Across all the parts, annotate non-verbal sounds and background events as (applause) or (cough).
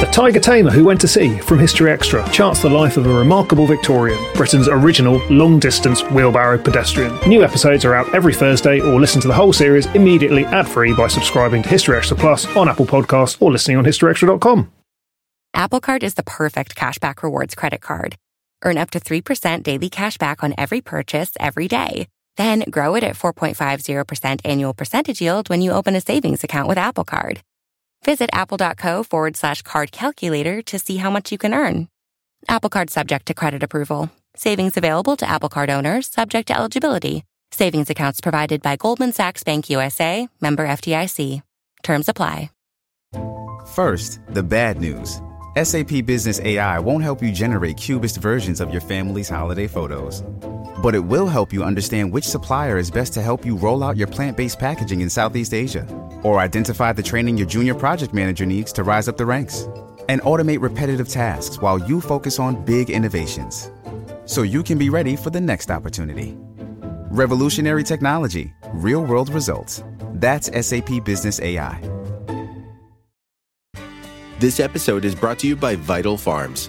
The Tiger Tamer Who Went to Sea from History Extra charts the life of a remarkable Victorian, Britain's original long distance wheelbarrow pedestrian. New episodes are out every Thursday, or listen to the whole series immediately ad free by subscribing to History Extra Plus on Apple Podcasts or listening on historyextra.com. Apple Card is the perfect cashback rewards credit card. Earn up to 3% daily cash back on every purchase every day. Then grow it at 4.50% annual percentage yield when you open a savings account with Apple Card. Visit apple.co forward slash card calculator to see how much you can earn. Apple Card subject to credit approval. Savings available to Apple Card owners subject to eligibility. Savings accounts provided by Goldman Sachs Bank USA, member FDIC. Terms apply. First, the bad news. SAP Business AI won't help you generate cubist versions of your family's holiday photos. But it will help you understand which supplier is best to help you roll out your plant based packaging in Southeast Asia, or identify the training your junior project manager needs to rise up the ranks, and automate repetitive tasks while you focus on big innovations. So you can be ready for the next opportunity. Revolutionary technology, real world results. That's SAP Business AI. This episode is brought to you by Vital Farms.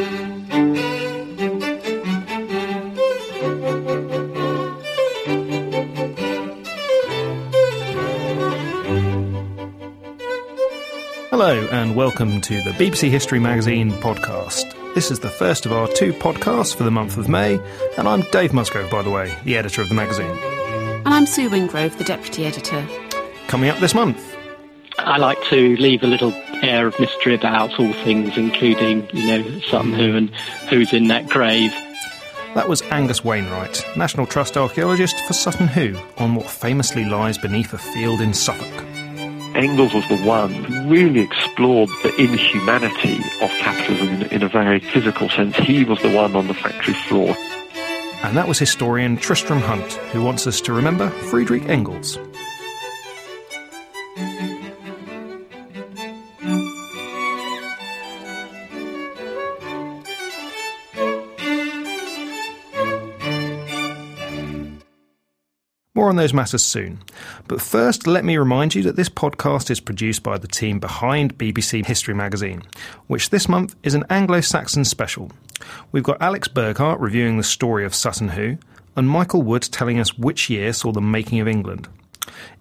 Hello, and welcome to the BBC History Magazine podcast. This is the first of our two podcasts for the month of May, and I'm Dave Musgrove, by the way, the editor of the magazine. And I'm Sue Wingrove, the deputy editor. Coming up this month, I like to leave a little air of mystery about all things, including, you know, Sutton Hoo and who's in that grave. that was Angus Wainwright, National Trust archaeologist for Sutton Hoo, on what famously lies beneath a field in Suffolk. Engels was the one who really explored the inhumanity of capitalism in, a very physical sense. He was the one on the factory floor. And that was historian Tristram Hunt, who wants us to remember Friedrich Engels. On those matters soon. But first, let me remind you that this podcast is produced by the team behind BBC History Magazine, which this month is an Anglo Saxon special. We've got Alex Burghart reviewing the story of Sutton Hoo, and Michael Wood telling us which year saw the making of England.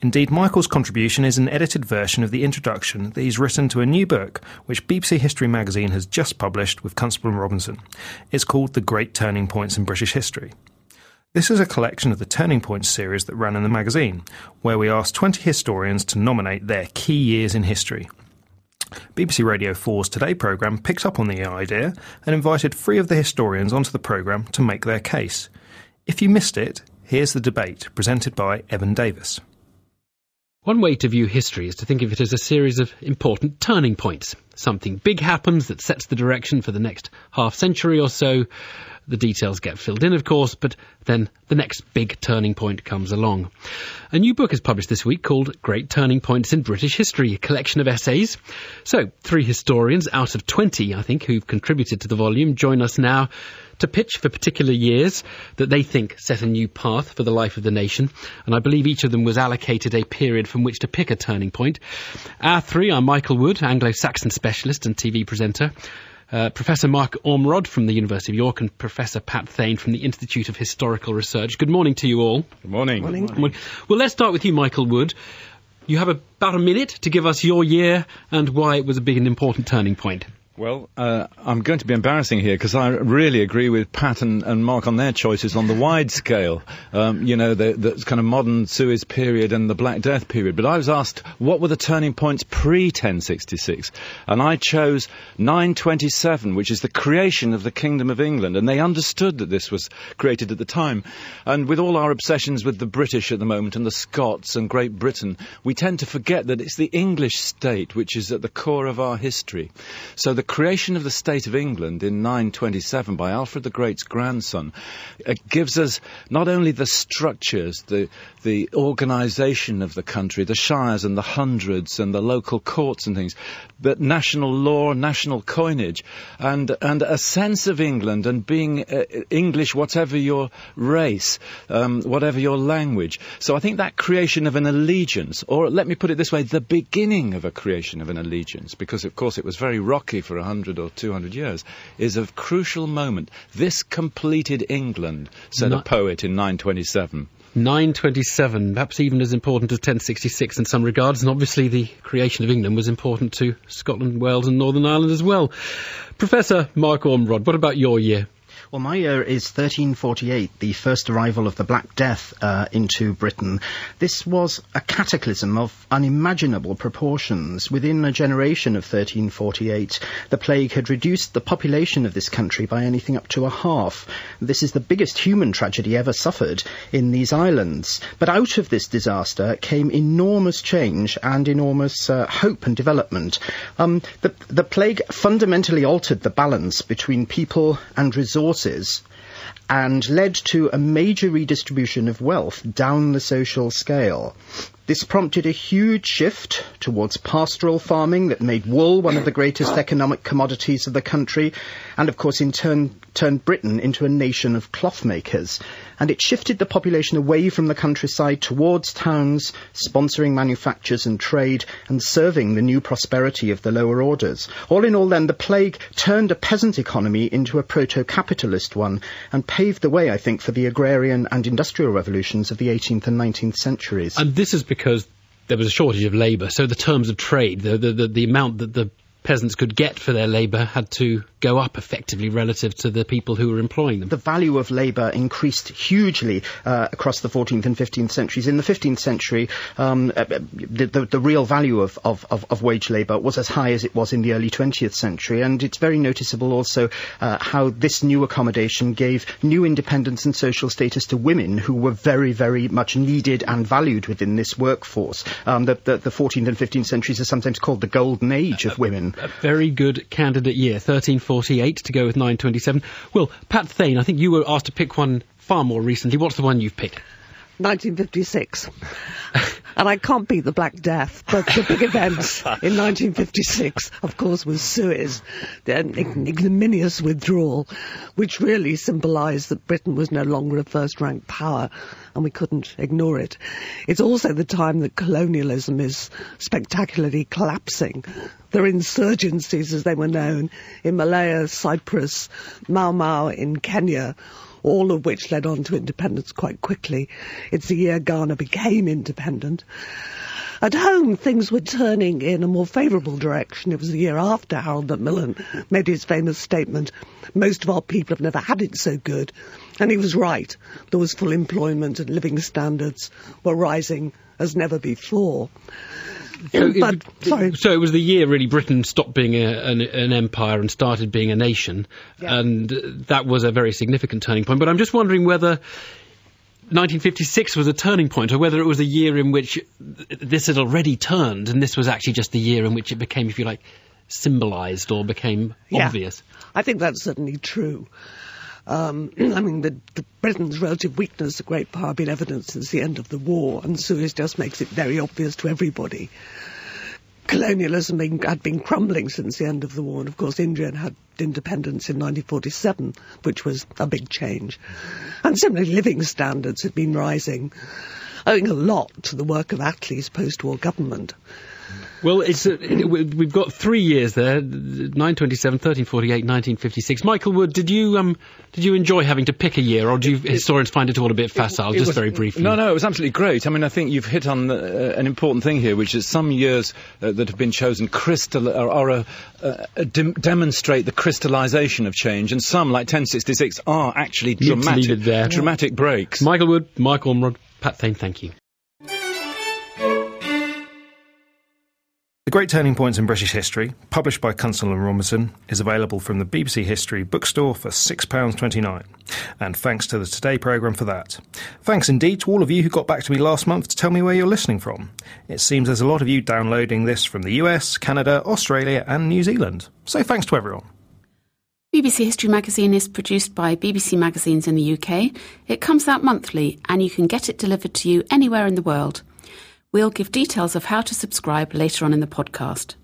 Indeed, Michael's contribution is an edited version of the introduction that he's written to a new book which BBC History Magazine has just published with Constable and Robinson. It's called The Great Turning Points in British History. This is a collection of the Turning Points series that ran in the magazine, where we asked 20 historians to nominate their key years in history. BBC Radio 4's Today programme picked up on the idea and invited three of the historians onto the programme to make their case. If you missed it, here's the debate presented by Evan Davis. One way to view history is to think of it as a series of important turning points. Something big happens that sets the direction for the next half century or so. The details get filled in, of course, but then the next big turning point comes along. A new book is published this week called Great Turning Points in British History, a collection of essays. So, three historians out of 20, I think, who've contributed to the volume join us now to pitch for particular years that they think set a new path for the life of the nation. And I believe each of them was allocated a period from which to pick a turning point. Our three are Michael Wood, Anglo-Saxon specialist and TV presenter. Uh, Professor Mark Ormrod from the University of York and Professor Pat Thane from the Institute of Historical Research. Good morning to you all. Good morning. Well, let's start with you, Michael Wood. You have about a minute to give us your year and why it was a big and important turning point. Well, uh, I'm going to be embarrassing here because I really agree with Pat and, and, Mark on their choices on the wide scale. Um, you know, the, the, kind of modern Suez period and the Black Death period. But I was asked what were the turning points pre 1066, and I chose 927, which is the creation of the Kingdom of England, and they understood that this was created at the time. And with all our obsessions with the British at the moment and the Scots and Great Britain, we tend to forget that it's the English state which is at the core of our history. So the creation of the State of England in 927 by Alfred the Great's grandson uh, gives us not only the structures, the, the organisation of the country, the shires and the hundreds and the local courts and things, but national law, national coinage, and, and a sense of England and being uh, English, whatever your race, um, whatever your language. So I think that creation of an allegiance, or let me put it this way, the beginning of a creation of an allegiance, because of course it was very rocky for 100 or 200 years, is a crucial moment. This completed England, said a poet in 927. 927, perhaps even as important as 1066 in some regards, and obviously the creation of England was important to Scotland, Wales, and Northern Ireland as well. Professor Mark Ormrod, what about your year? Well, my year is 1348, the first arrival of the Black Death uh, into Britain. This was a cataclysm of unimaginable proportions. Within a generation of 1348, the plague had reduced the population of this country by anything up to a half. This is the biggest human tragedy ever suffered in these islands. But out of this disaster came enormous change and enormous uh, hope and development. Um, the, the plague fundamentally altered the balance between people and resources and led to a major redistribution of wealth down the social scale. This prompted a huge shift towards pastoral farming that made wool one of the greatest economic commodities of the country, and of course in turn turned Britain into a nation of cloth makers. And it shifted the population away from the countryside towards towns, sponsoring manufactures and trade, and serving the new prosperity of the lower orders. All in all then, the plague turned a peasant economy into a proto-capitalist one, and paved the way, I think, for the agrarian and industrial revolutions of the 18th and 19th centuries. And this is because there was a shortage of labour. So the terms of trade, the, the, the, the amount that the peasants could get for their labour had to go up effectively relative to the people who were employing them. The value of labour increased hugely uh, across the 14th and 15th centuries. In the 15th century, um, uh, the, the, the, real value of, of, of, wage labour was as high as it was in the early 20th century, and it's very noticeable also uh, how this new accommodation gave new independence and social status to women who were very, very much needed and valued within this workforce. Um, the, the, the 14th and 15th centuries are sometimes called the golden age of women. A very good candidate year, 1348 to go with 927. Well, Pat Thane, I think you were asked to pick one far more recently. What's the one you've picked? 1956. (laughs) and I can't beat the Black Death, but the big event in 1956, of course, was Suez, the ignominious withdrawal, which really symbolised that Britain was no longer a first-rank power, and we couldn't ignore it. It's also the time that colonialism is spectacularly collapsing. There are insurgencies, as they were known, in Malaya, Cyprus, Mau Mau in Kenya, all of which led on to independence quite quickly. It's the year Ghana became independent. At home, things were turning in a more favourable direction. It was the year after Harold Macmillan made his famous statement, most of our people have never had it so good. And he was right. There was full employment and living standards were rising as never before. So, but, it, sorry. so it was the year really Britain stopped being a, an, an, empire and started being a nation, yeah. and that was a very significant turning point. But I'm just wondering whether 1956 was a turning point, or whether it was a year in which this had already turned, and this was actually just the year in which it became, if you like, symbolised or became yeah. obvious. I think that's certainly true. Um, (clears throat) I mean, the, the, Britain's relative weakness, a great power, been evident since the end of the war, and Suez just makes it very obvious to everybody. Colonialism been, had been crumbling since the end of the war, and of course India had independence in 1947, which was a big change. And similarly, living standards had been rising, owing a lot to the work of Attlee's post-war government. Well, it's uh, we've got three years there: 927, 1348, 1956. Michael Wood, did you um did you enjoy having to pick a year, or do you, historians find it all a bit facile? It just was- very briefly. No, no, it was absolutely great. I mean, I think you've hit on uh, an important thing here, which is some years uh, that have been chosen crystal a, uh, dem- demonstrate the crystallization of change, and some, like 1066, are actually Need to leave dramatic, dramatic breaks. Michael Wood, Michael Ormrod, Pat Thane, thank you. The Great Turning Points in British History, published by Constable and Robinson, is available from the BBC History bookstore for £6.29. And thanks to the Today programme for that. Thanks indeed to all of you who got back to me last month to tell me where you're listening from. It seems there's a lot of you downloading this from the US, Canada, Australia, and New Zealand. So thanks to everyone. BBC History Magazine is produced by BBC Magazines in the UK. It comes out monthly and you can get it delivered to you anywhere in the world. We'll give details of how to subscribe later on in the podcast.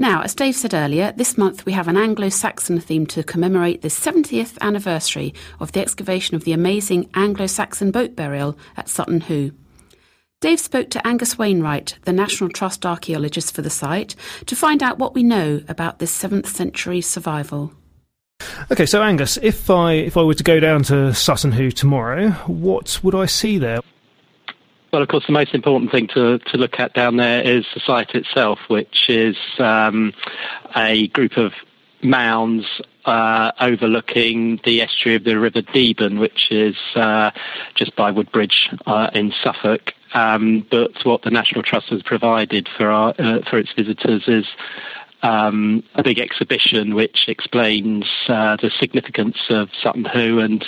Now, as Dave said earlier, this month we have an Anglo Saxon theme to commemorate the 70th anniversary of the excavation of the amazing Anglo Saxon boat burial at Sutton Hoo. Dave spoke to Angus Wainwright, the National Trust archaeologist for the site, to find out what we know about this 7th century survival. Okay, so Angus, if I if I were to go down to Sutton Hoo tomorrow, what would I see there? Well, of course, the most important thing to, to look at down there is the site itself, which is um, a group of mounds uh, overlooking the estuary of the River Deben, which is uh, just by Woodbridge uh, in Suffolk. Um, but what the National Trust has provided for our, uh, for its visitors is um, a big exhibition which explains uh, the significance of Sutton Hoo and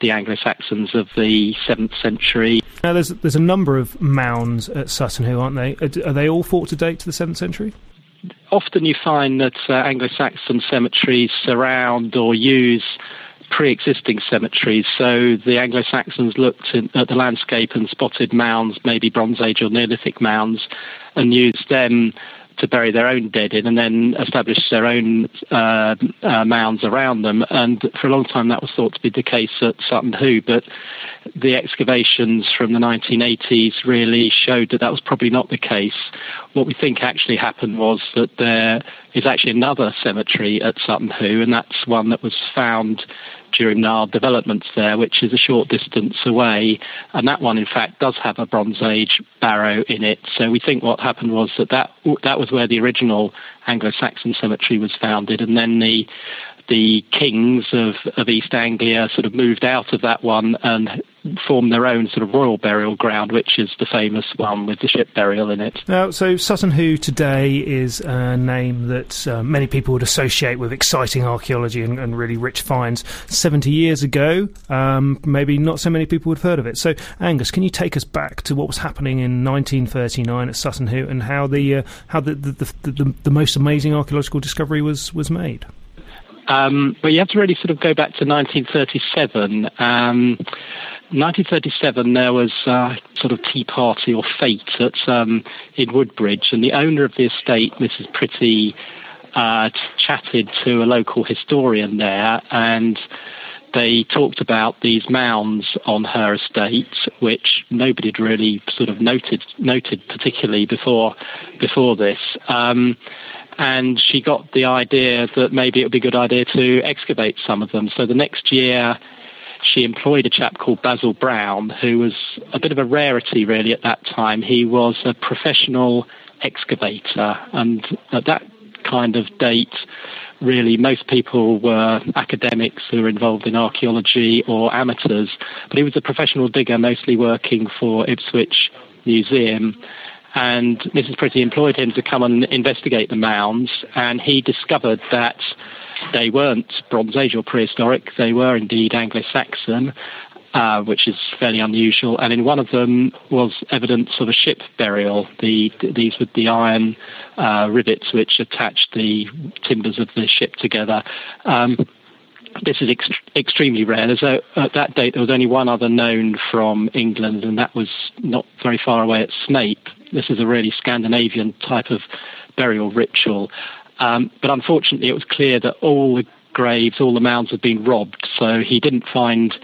the Anglo-Saxons of the 7th century. Now, there's there's a number of mounds at Sutton Hoo, aren't they? Are, are they all thought to date to the seventh century? Often you find that uh, Anglo-Saxon cemeteries surround or use pre-existing cemeteries. So the Anglo-Saxons looked in, at the landscape and spotted mounds, maybe Bronze Age or Neolithic mounds, and used them to bury their own dead in and then establish their own uh, uh, mounds around them. And for a long time, that was thought to be the case at Sutton Hoo. But the excavations from the 1980s really showed that that was probably not the case. What we think actually happened was that there is actually another cemetery at Sutton Hoo, and that's one that was found during our developments there, which is a short distance away. And that one, in fact, does have a Bronze Age barrow in it. So we think what happened was that that, that was where the original Anglo-Saxon cemetery was founded, and then the the kings of, of East Anglia sort of moved out of that one and formed their own sort of royal burial ground, which is the famous one with the ship burial in it. Now, so Sutton Hoo today is a name that uh, many people would associate with exciting archaeology and, and really rich finds. 70 years ago, um, maybe not so many people would have heard of it. So, Angus, can you take us back to what was happening in 1939 at Sutton Hoo and how the uh, how the the, the, the the most amazing archaeological discovery was was made? Um, but you have to really sort of go back to 1937. Um, 1937, there was a sort of tea party or fete at, um, in Woodbridge, and the owner of the estate, Mrs. Pretty, uh, chatted to a local historian there, and they talked about these mounds on her estate, which nobody had really sort of noted noted particularly before before this. Um, and she got the idea that maybe it would be a good idea to excavate some of them. So the next year, she employed a chap called Basil Brown, who was a bit of a rarity really at that time. He was a professional excavator, and at that kind of date, really most people were academics who were involved in archaeology or amateurs, but he was a professional digger, mostly working for Ipswich Museum and Mrs. Pretty employed him to come and investigate the mounds, and he discovered that they weren't Bronze Age or prehistoric, they were indeed Anglo-Saxon, uh, which is fairly unusual, and in one of them was evidence of a ship burial, the, these were the iron uh, rivets which attached the timbers of the ship together. Um, this is ext- extremely rare. There's a, at that date, there was only one other known from England, and that was not very far away at Snape. This is a really Scandinavian type of burial ritual. Um, but unfortunately, it was clear that all the graves, all the mounds had been robbed, so he didn't find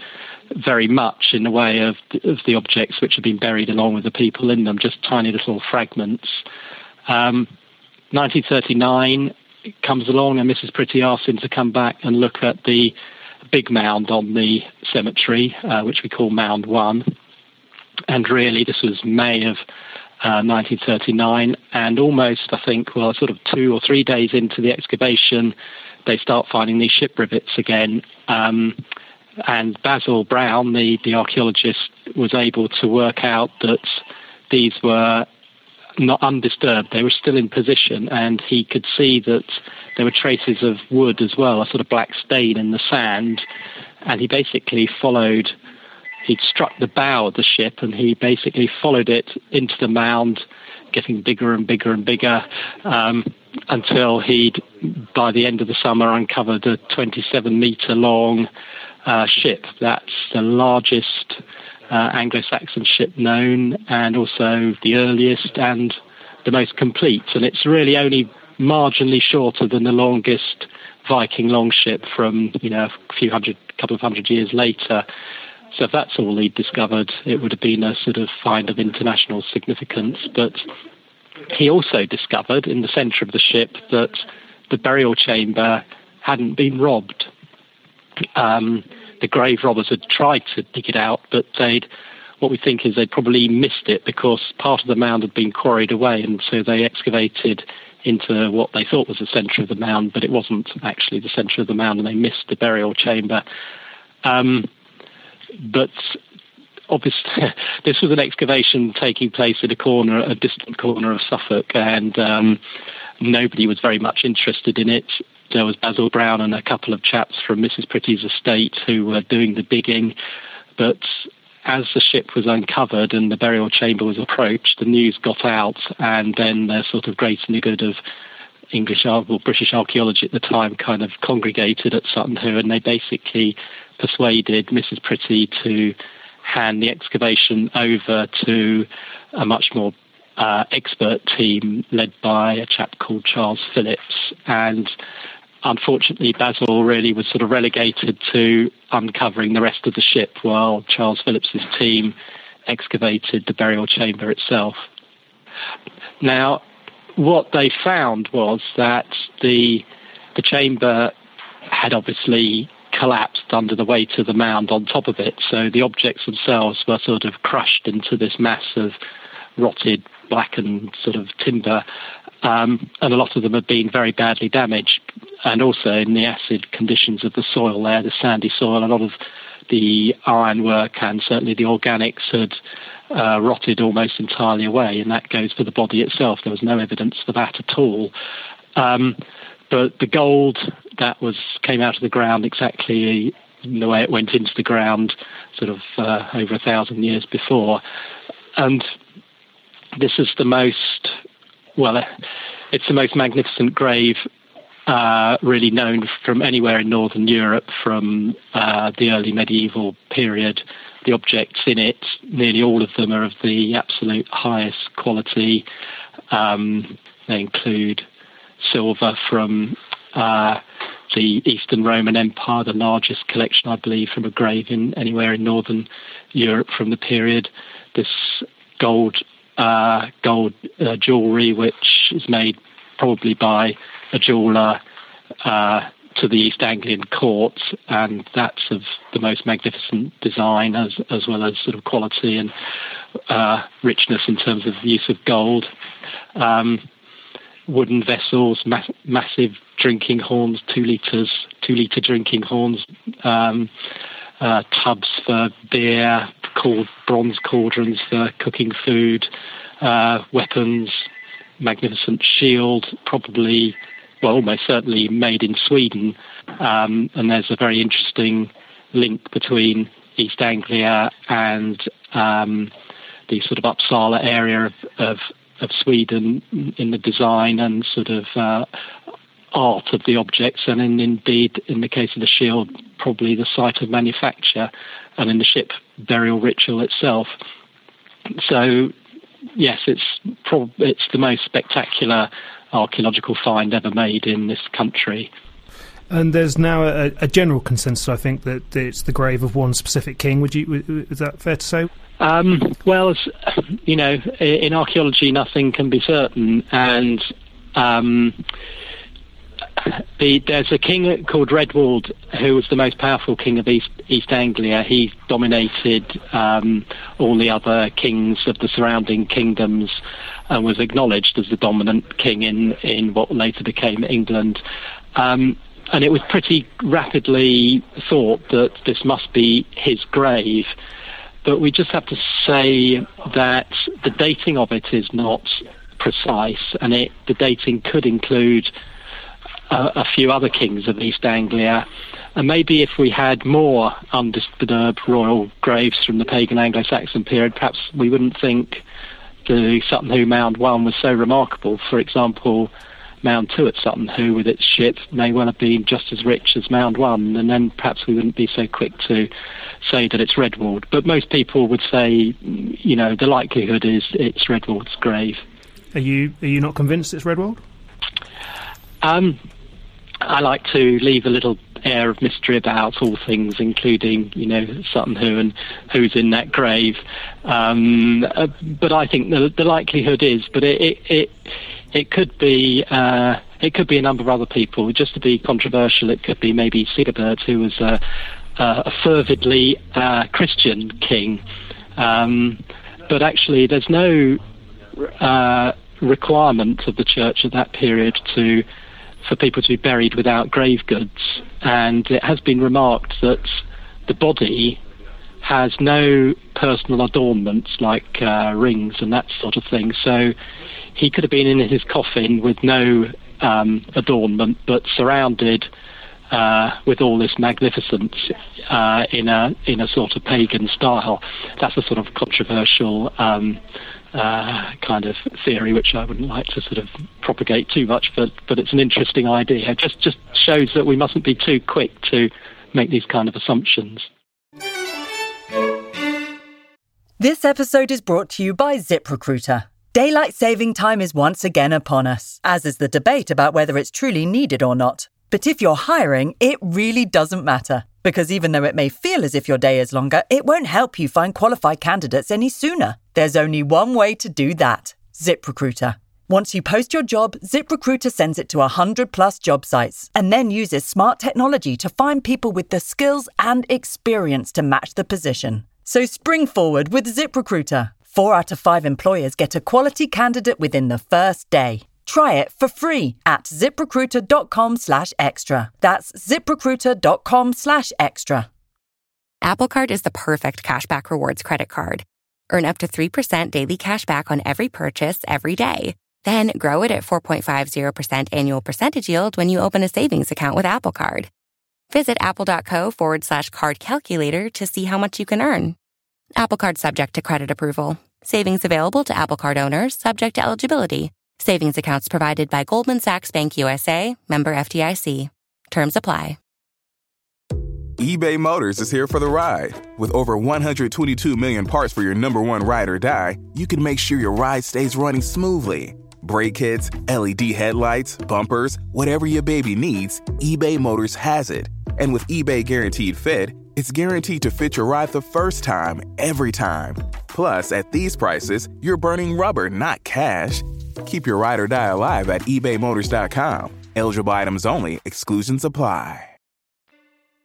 very much in the way of, of the objects which had been buried along with the people in them, just tiny little fragments. Um, 1939 comes along, and Mrs. Pretty asks him to come back and look at the big mound on the cemetery, uh, which we call Mound 1. And really, this was May of uh, 1939, and almost, I think, well, sort of two or three days into the excavation, they start finding these ship rivets again. Um, and Basil Brown, the, the archaeologist, was able to work out that these were not undisturbed. They were still in position, and he could see that there were traces of wood as well, a sort of black stain in the sand. And he basically followed, he'd struck the bow of the ship, and he basically followed it into the mound, getting bigger and bigger and bigger, um, until he'd, by the end of the summer, uncovered a 27 metre long uh, ship. That's the largest uh, Anglo-Saxon ship known, and also the earliest and the most complete. And it's really only marginally shorter than the longest Viking longship from you know a few hundred, couple of hundred years later. So if that's all he'd discovered, it would have been a sort of find of international significance. But he also discovered in the centre of the ship that the burial chamber hadn't been robbed. Um, the grave robbers had tried to dig it out, but they'd what we think is they'd probably missed it because part of the mound had been quarried away, and so they excavated into what they thought was the centre of the mound, but it wasn't actually the centre of the mound, and they missed the burial chamber. Um, but obviously, (laughs) this was an excavation taking place in a corner, a distant corner of Suffolk, and um, nobody was very much interested in it there was Basil Brown and a couple of chaps from Mrs. Pretty's estate who were doing the digging. But as the ship was uncovered and the burial chamber was approached, the news got out, and then the sort of great good of English or British archaeology at the time kind of congregated at Sutton Hoo, and they basically persuaded Mrs. Pretty to hand the excavation over to a much more uh, expert team led by a chap called Charles Phillips. And unfortunately, Basil really was sort of relegated to uncovering the rest of the ship while Charles Phillips's team excavated the burial chamber itself. Now, what they found was that the the chamber had obviously collapsed under the weight of the mound on top of it, so the objects themselves were sort of crushed into this mass of rotted, blackened sort of timber um, and a lot of them had been very badly damaged, and also in the acid conditions of the soil there, the sandy soil, a lot of the ironwork and certainly the organics had uh, rotted almost entirely away, and that goes for the body itself. There was no evidence for that at all. Um, but the gold that was came out of the ground exactly in the way it went into the ground, sort of uh, over a thousand years before, and this is the most well, it's the most magnificent grave uh, really known from anywhere in northern Europe from uh, the early medieval period. The objects in it, nearly all of them are of the absolute highest quality. Um, they include silver from uh, the Eastern Roman Empire, the largest collection, I believe, from a grave in anywhere in northern Europe from the period. This gold uh, gold uh, jewellery, which is made probably by a jeweller uh, to the East Anglian court, and that's of the most magnificent design as as well as sort of quality and uh, richness in terms of the use of gold. Um, wooden vessels, massive drinking horns, two liters, two liter drinking horns, um, uh, tubs for beer, called bronze cauldrons for cooking food, uh, weapons, magnificent shield, probably, well, almost certainly made in Sweden. Um, and there's a very interesting link between East Anglia and um, the sort of Uppsala area of, of, of, Sweden in the design and sort of uh, art of the objects, and in, indeed, in the case of the shield, probably the site of manufacture, and in the ship, burial ritual itself. So, yes, it's prob- it's the most spectacular archaeological find ever made in this country. And there's now a, a, general consensus, I think, that it's the grave of one specific king. Would you? Is that fair to say? Um, well, you know, in archaeology, nothing can be certain, and um, the, there's a king called Redwald who was the most powerful king of East, East Anglia. He dominated um, all the other kings of the surrounding kingdoms and was acknowledged as the dominant king in, in what later became England. Um, and it was pretty rapidly thought that this must be his grave. But we just have to say that the dating of it is not precise, and it, the dating could include a, a few other kings of East Anglia. And maybe if we had more undisturbed royal graves from the pagan Anglo-Saxon period, perhaps we wouldn't think the Sutton Hoo Mound 1 was so remarkable. For example, Mound 2 at Sutton Hoo with its ship may well have been just as rich as Mound 1, and then perhaps we wouldn't be so quick to say that it's Redwald. But most people would say, you know, the likelihood is it's Redwald's grave. Are you are you not convinced it's Redwald? Um, I like to leave a little air of mystery about all things, including, you know, Sutton Hoo and who's in that grave. Um, uh, but I think the, the likelihood is, but it, it, it, it could be, uh, it could be a number of other people. Just to be controversial, it could be maybe Sigebert, who was a, a fervidly uh, Christian king. Um, but actually, there's no uh, requirement of the church at that period to for people to be buried without grave goods. And it has been remarked that the body has no personal adornments like uh, rings and that sort of thing. So he could have been in his coffin with no um, adornment, but surrounded uh, with all this magnificence uh, in a in a sort of pagan style. That's a sort of controversial um, uh, kind of theory, which I wouldn't like to sort of propagate too much, but but it's an interesting idea. It just just shows that we mustn't be too quick to make these kind of assumptions. This episode is brought to you by ZipRecruiter. Daylight saving time is once again upon us, as is the debate about whether it's truly needed or not. But if you're hiring, it really doesn't matter. Because even though it may feel as if your day is longer, it won't help you find qualified candidates any sooner. There's only one way to do that ZipRecruiter. Once you post your job, ZipRecruiter sends it to 100 plus job sites and then uses smart technology to find people with the skills and experience to match the position. So spring forward with ZipRecruiter. Four out of five employers get a quality candidate within the first day. Try it for free at ziprecruiter.com slash extra. That's ziprecruiter.com slash extra. Apple Card is the perfect cashback rewards credit card. Earn up to 3% daily cash back on every purchase every day. Then grow it at 4.50% annual percentage yield when you open a savings account with Apple Card. Visit apple.co forward slash card calculator to see how much you can earn. Apple Card subject to credit approval. Savings available to Apple Card owners subject to eligibility. Savings accounts provided by Goldman Sachs Bank USA, member FDIC. Terms apply. eBay Motors is here for the ride. With over 122 million parts for your number one ride or die, you can make sure your ride stays running smoothly. Brake kits, LED headlights, bumpers, whatever your baby needs, eBay Motors has it. And with eBay Guaranteed Fit, it's guaranteed to fit your ride the first time, every time. Plus, at these prices, you're burning rubber, not cash. Keep your ride or die alive at ebaymotors.com. Eligible items only, exclusions apply.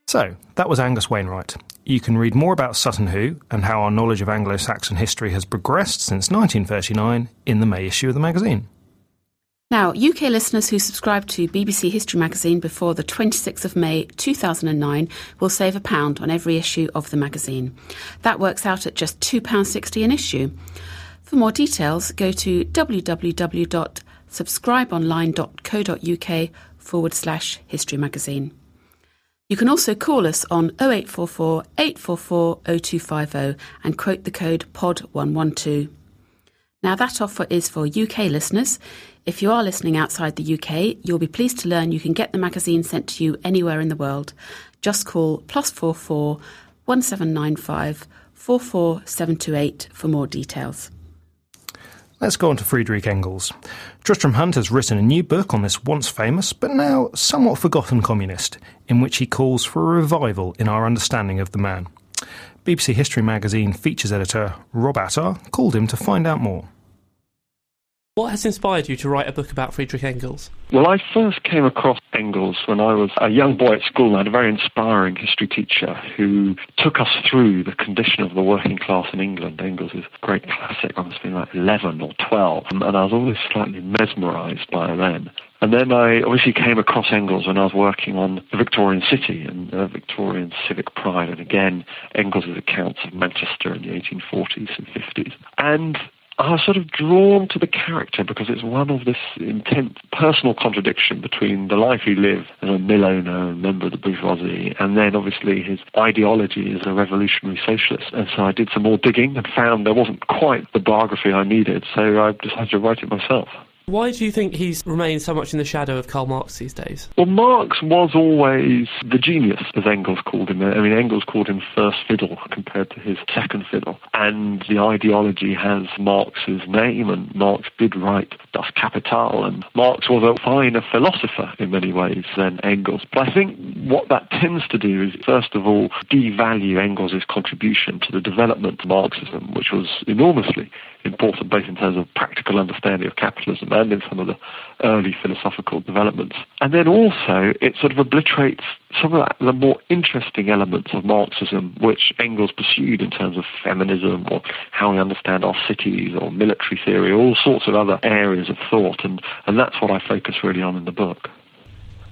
So, that was Angus Wainwright. You can read more about Sutton Hoo and how our knowledge of Anglo Saxon history has progressed since 1939 in the May issue of the magazine. Now, UK listeners who subscribe to BBC History magazine before the 26th of May 2009 will save a pound on every issue of the magazine. That works out at just £2.60 an issue. For more details, go to www.subscribeonline.co.uk forward slash history magazine. You can also call us on 0844 844 0250 and quote the code POD112. Now, that offer is for UK listeners. If you are listening outside the UK, you'll be pleased to learn you can get the magazine sent to you anywhere in the world. Just call plus 44 1795 44728 for more details. Let's go on to Friedrich Engels. Tristram Hunt has written a new book on this once famous but now somewhat forgotten communist, in which he calls for a revival in our understanding of the man. BBC History magazine features editor Rob Attar called him to find out more. What has inspired you to write a book about Friedrich Engels? Well, I first came across Engels when I was a young boy at school. I had a very inspiring history teacher who took us through the condition of the working class in England. Engels is a great classic. I must have like 11 or 12, and I was always slightly mesmerised by then. And then I obviously came across Engels when I was working on the Victorian city and uh, Victorian civic pride, and again, Engels' accounts of Manchester in the 1840s and 50s. And I was sort of drawn to the character because it's one of this intense personal contradiction between the life he lived as a mill owner and member of the bourgeoisie, and then obviously his ideology as a revolutionary socialist. And so I did some more digging and found there wasn't quite the biography I needed, so I decided to write it myself. Why do you think he's remained so much in the shadow of Karl Marx these days? Well, Marx was always the genius, as Engels called him. I mean, Engels called him first fiddle compared to his second fiddle. And the ideology has Marx's name, and Marx did write Das Kapital, and Marx was a finer philosopher in many ways than Engels. But I think what that tends to do is, first of all, devalue Engels' contribution to the development of Marxism, which was enormously important both in terms of practical understanding of capitalism and in some of the early philosophical developments. And then also it sort of obliterates some of the more interesting elements of Marxism which Engels pursued in terms of feminism or how we understand our cities or military theory, all sorts of other areas of thought. And, and that's what I focus really on in the book.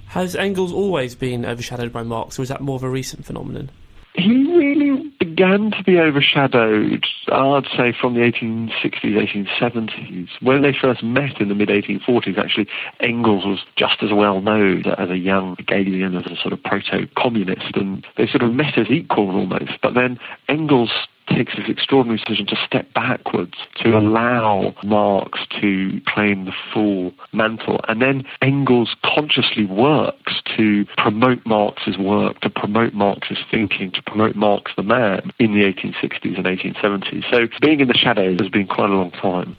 Has Engels always been overshadowed by Marx, or is that more of a recent phenomenon? He really began to be overshadowed, I'd say, from the 1860s, 1870s. When they first met in the mid 1840s, actually, Engels was just as well known as a young Hegelian, as a sort of proto communist, and they sort of met as equals almost. But then Engels takes this extraordinary decision to step backwards to mm. allow Marx to claim the full mantle. And then Engels consciously works to promote Marx's work, to promote Marx's thinking, to promote Marx the man in the 1860s and 1870s. So being in the shadows has been quite a long time.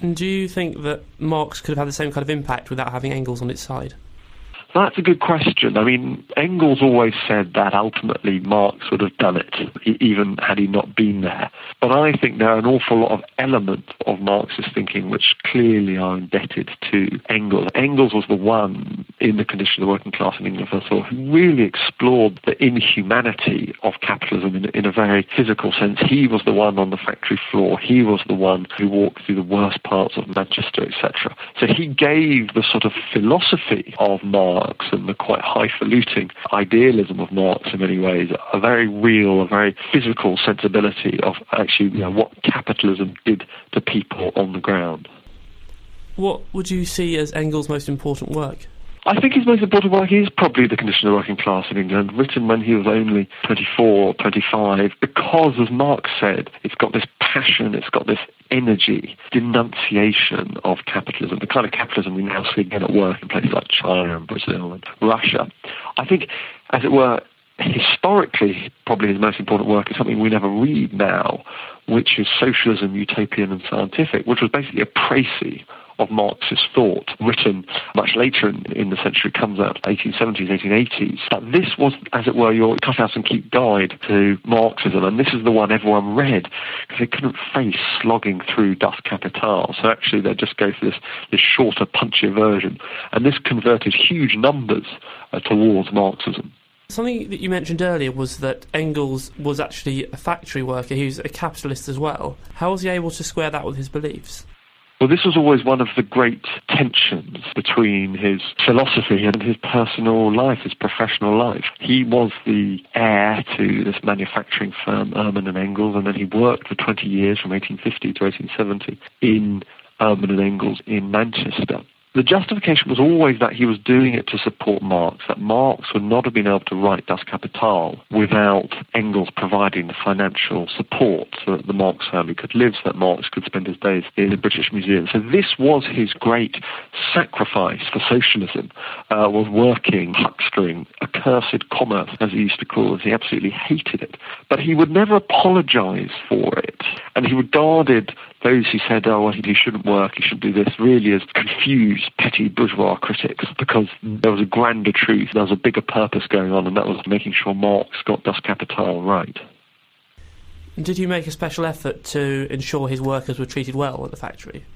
And do you think that Marx could have had the same kind of impact without having Engels on its side? That's a good question. I mean, Engels always said that ultimately Marx would have done it, even had he not been there. But I think there are an awful lot of elements of Marxist thinking which clearly are indebted to Engels. Engels was the one in the condition of the working class in England, first of all, who really explored the inhumanity of capitalism in, in a very physical sense. He was the one on the factory floor. He was the one who walked through the worst parts of Manchester, etc. So he gave the sort of philosophy of Marx Marx and the quite highfalutin idealism of Marx in many ways, a very real, a very physical sensibility of actually you know, what capitalism did to people on the ground. What would you see as Engels' most important work? I think his most important work is probably The Condition of the Working Class in England, written when he was only 24, 25, because, as Marx said, it's got this passion, it's got this energy, denunciation of capitalism, the kind of capitalism we now see again at work in places like China and Brazil and Russia. I think, as it were, historically, probably his most important work is something we never read now, which is Socialism, Utopian and Scientific, which was basically a précis of Marxist thought, written much later in, in, the century, comes out 1870s, 1880s. But this was, as it were, your cut out and keep guide to Marxism, and this is the one everyone read because they couldn't face slogging through Das Kapital. So actually, they just go for this, this shorter, punchier version, and this converted huge numbers uh, towards Marxism. Something that you mentioned earlier was that Engels was actually a factory worker. He was a capitalist as well. How was he able to square that with his beliefs? This was always one of the great tensions between his philosophy and his personal life, his professional life. He was the heir to this manufacturing firm, Ermen and Engels, and then he worked for 20 years from 1850 to 1870 in Ermen and Engels in Manchester. The justification was always that he was doing it to support Marx, that Marx would not have been able to write Das Kapital without Engels providing the financial support so that the Marx family could live, so that Marx could spend his days in the British Museum. So this was his great sacrifice for socialism, uh, was working, huckstering, accursed commerce, as he used to call it. He absolutely hated it. But he would never apologize for it. And he regarded those who said, oh, well, he shouldn't work, he should do this, really as confused, petty bourgeois critics because there was a grander truth, there was a bigger purpose going on, and that was making sure Marx got Das Kapital right. Did you make a special effort to ensure his workers were treated well at the factory?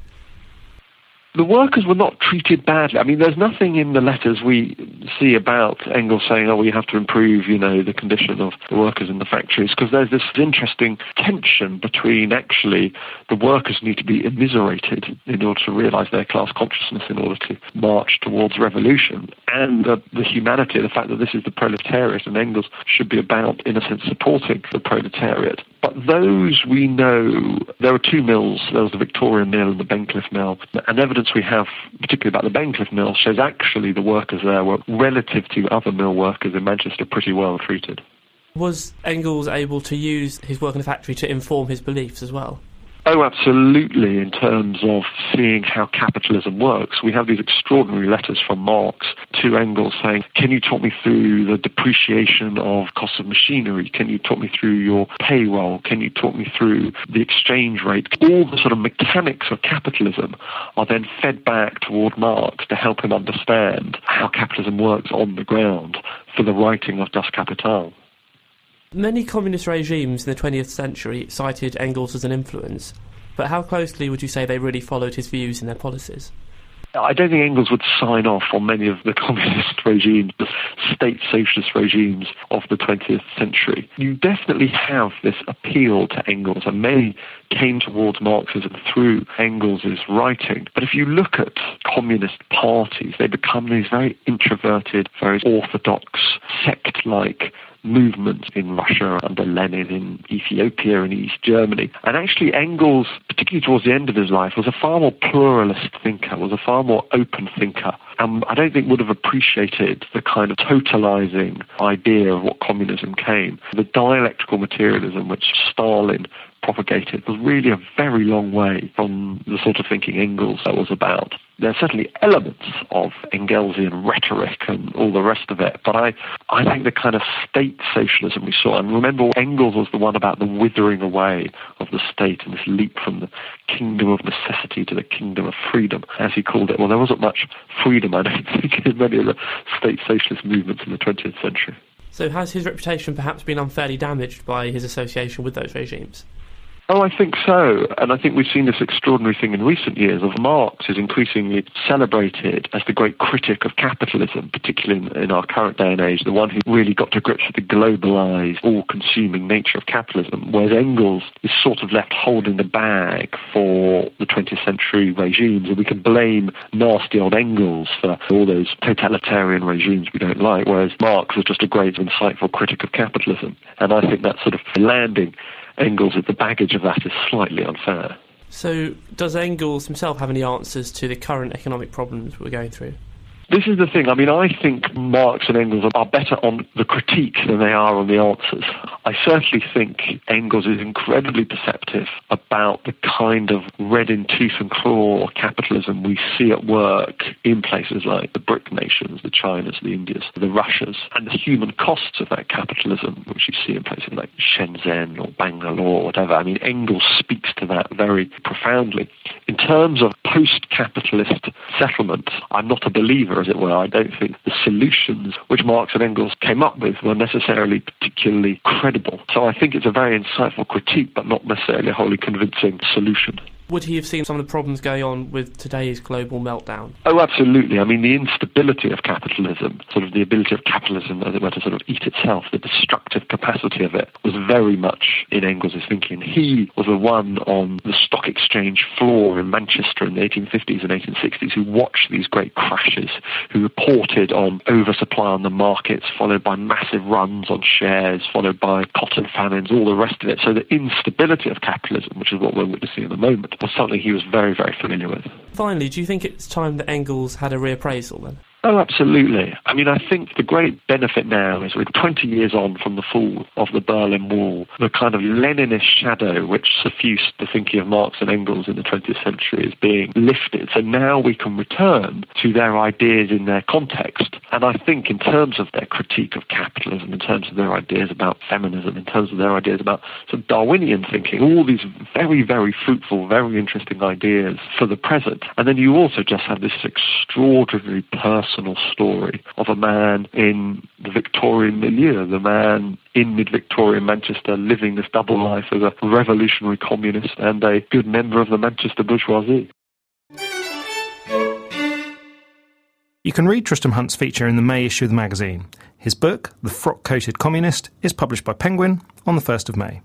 The workers were not treated badly. I mean, there's nothing in the letters we see about Engels saying, oh, we have to improve, you know, the condition of the workers in the factories, because there's this interesting tension between actually the workers need to be immiserated in order to realize their class consciousness in order to march towards revolution, and uh, the humanity, the fact that this is the proletariat, and Engels should be about, in a sense, supporting the proletariat. But those we know, there were two mills. There was the Victoria Mill and the Bencliffe Mill. And evidence we have, particularly about the Bencliffe Mill, shows actually the workers there were, relative to other mill workers in Manchester, pretty well treated. Was Engels able to use his work in the factory to inform his beliefs as well? Oh, absolutely, in terms of seeing how capitalism works. We have these extraordinary letters from Marx to Engels saying, Can you talk me through the depreciation of costs of machinery? Can you talk me through your payroll? Can you talk me through the exchange rate? All the sort of mechanics of capitalism are then fed back toward Marx to help him understand how capitalism works on the ground for the writing of Das Kapital. Many communist regimes in the 20th century cited Engels as an influence, but how closely would you say they really followed his views in their policies? I don't think Engels would sign off on many of the (laughs) communist regimes, the state socialist regimes of the 20th century. You definitely have this appeal to Engels, and many came towards Marxism through Engels' writing. But if you look at communist parties, they become these very introverted, very orthodox, sect like movements in Russia under Lenin, in Ethiopia and East Germany. And actually, Engels, particularly towards the end of his life, was a far more pluralist thinker, was a far more open thinker. And I don't think would have appreciated the kind of totalizing idea of what communism came. The dialectical materialism which Stalin propagated was really a very long way from the sort of thinking Engels was about. There are certainly elements of Engelsian rhetoric and all the rest of it, but I, I think the kind of state socialism we saw, and remember Engels was the one about the withering away of the state and this leap from the kingdom of necessity to the kingdom of freedom, as he called it. Well, there wasn't much freedom, I don't (laughs) think, in many of the state socialist movements in the 20th century. So has his reputation perhaps been unfairly damaged by his association with those regimes? Oh, I think so. And I think we've seen this extraordinary thing in recent years of Marx is increasingly celebrated as the great critic of capitalism, particularly in, in our current day and age, the one who really got to grips with the globalized, all-consuming nature of capitalism, whereas Engels is sort of left holding the bag for the 20th century regimes, and we can blame nasty old Engels for all those totalitarian regimes we don't like, whereas Marx was just a great, insightful critic of capitalism. And I think that sort of landing Engels that the baggage of that is slightly unfair. So, does Engels himself have any answers to the current economic problems we're going through? This is the thing. I mean, I think Marx and Engels are better on the critique than they are on the answers. I certainly think Engels is incredibly perceptive about the kind of red in tooth and claw capitalism we see at work in places like the BRIC nations, the Chinas, the Indias, the Russias, and the human costs of that capitalism, which you see in places like Shenzhen or Bangalore or whatever. I mean, Engels speaks to that very profoundly. In terms of post-capitalist settlement, I'm not a believer as it were. I don't think the solutions which Marx and Engels came up with were necessarily particularly credible. So I think it's a very insightful critique, but not necessarily a wholly convincing solution. Would he have seen some of the problems going on with today's global meltdown? Oh, absolutely. I mean, the instability of capitalism, sort of the ability of capitalism, as it were, to sort of eat itself, the destructive capacity of it, was very much in Engels' thinking. He was the one on the stock exchange floor in Manchester in the 1850s and 1860s who watched these great crashes, who reported on oversupply on the markets, followed by massive runs on shares, followed by cotton famines, all the rest of it. So the instability of capitalism, which is what we're witnessing at the moment, was something he was very, very familiar with. Finally, do you think it's time that Engels had a reappraisal then? Oh, absolutely. I mean, I think the great benefit now is we're 20 years on from the fall of the Berlin Wall, the kind of Leninist shadow which suffused the thinking of Marx and Engels in the 20th century is being lifted. So now we can return to their ideas in their context. And I think in terms of their critique of capitalism, in terms of their ideas about feminism, in terms of their ideas about of Darwinian thinking, all these very, very fruitful, very interesting ideas for the present. And then you also just have this extraordinary personal story of a man in the Victorian milieu, the man in mid-Victorian Manchester living this double life as a revolutionary communist and a good member of the Manchester bourgeoisie. You can read Tristram Hunt's feature in the May issue of the magazine. His book, The Frock Coated Communist, is published by Penguin on the 1st of May.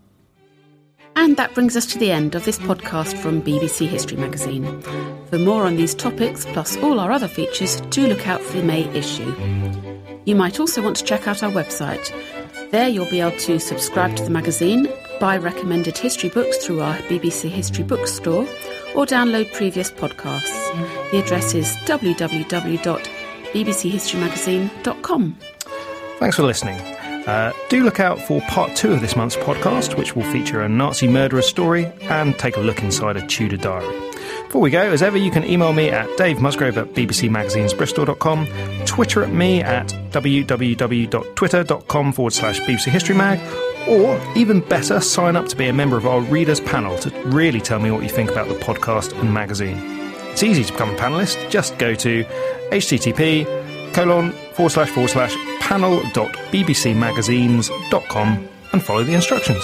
And that brings us to the end of this podcast from BBC History magazine. For more on these topics, plus all our other features, do look out for the May issue. You might also want to check out our website. There you'll be able to subscribe to the magazine, buy recommended history books through our BBC History Bookstore, or download previous podcasts. The address is www.bbchistorymagazine.com. Thanks for listening. Uh, do look out for part two of this month's podcast, which will feature a Nazi murderer story and take a look inside a Tudor diary. Before we go, as ever, you can email me at davemusgrove at bbcmagazinesbristol.com, Twitter at me at www.twitter.com forward slash BBC History Mag, or even better, sign up to be a member of our readers panel to really tell me what you think about the podcast and magazine. It's easy to become a panelist. Just go to http colon forward slash forward slash panel.bbcmagazines.com and follow the instructions.